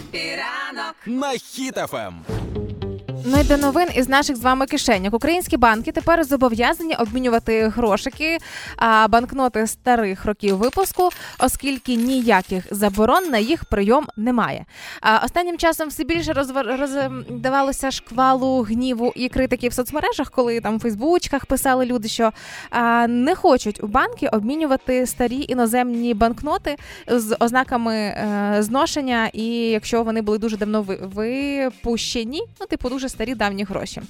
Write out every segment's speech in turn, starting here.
Happy ранок на Хіт FM. Ну і до новин із наших з вами кишеньок. Українські банки тепер зобов'язані обмінювати грошики, а банкноти старих років випуску, оскільки ніяких заборон на їх прийом немає. А останнім часом все більше роздавалося шквалу гніву і критики в соцмережах, коли там в Фейсбучках писали люди, що а, не хочуть у банки обмінювати старі іноземні банкноти з ознаками е, зношення, і якщо вони були дуже давно випущені, ну типу дуже старі давні гроші.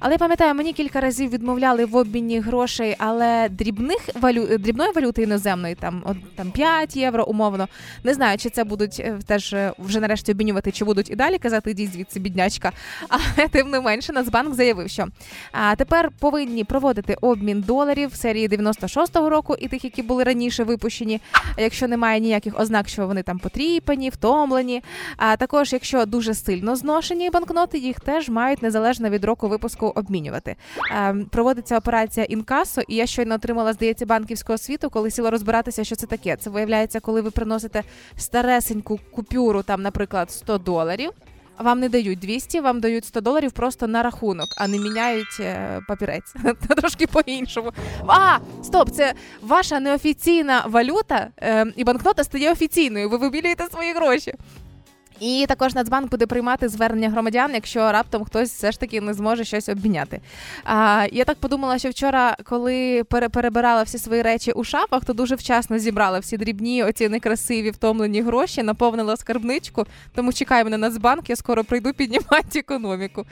Але я пам'ятаю, мені кілька разів відмовляли в обміні грошей, але дрібних валю... дрібної валюти іноземної, там, от, там 5 євро умовно. Не знаю, чи це будуть е, теж е, вже нарешті обмінювати, чи будуть і далі казати, йдіть звідси, біднячка. Але тим не менше, Нацбанк заявив, що а, тепер повинні проводити обмін доларів серії 96-го року і тих, які були раніше випущені, якщо немає ніяких ознак, що вони там потріпані, втомлені. А також, якщо дуже сильно зношені банкноти, їх теж мають незалежно від року випуску обмінювати. Е, проводиться операція інкасо, і я щойно отримала, здається, банківську освіту, коли сіла розбиратися, що це таке. Це виявляється, коли ви приносите старесеньку купюру, там, наприклад, 100 доларів. Вам не дають 200, вам дають 100 доларів просто на рахунок, а не міняють е, папірець. Трошки по-іншому. А, стоп, це ваша неофіційна валюта, е, і банкнота стає офіційною. Ви вибілюєте свої гроші. І також Нацбанк буде приймати звернення громадян, якщо раптом хтось все ж таки не зможе щось обміняти. А, я так подумала, що вчора, коли пере- перебирала всі свої речі у шафах, то дуже вчасно зібрала всі дрібні, оці некрасиві втомлені гроші, наповнила скарбничку. Тому чекай мене Нацбанк, я скоро прийду піднімати економіку.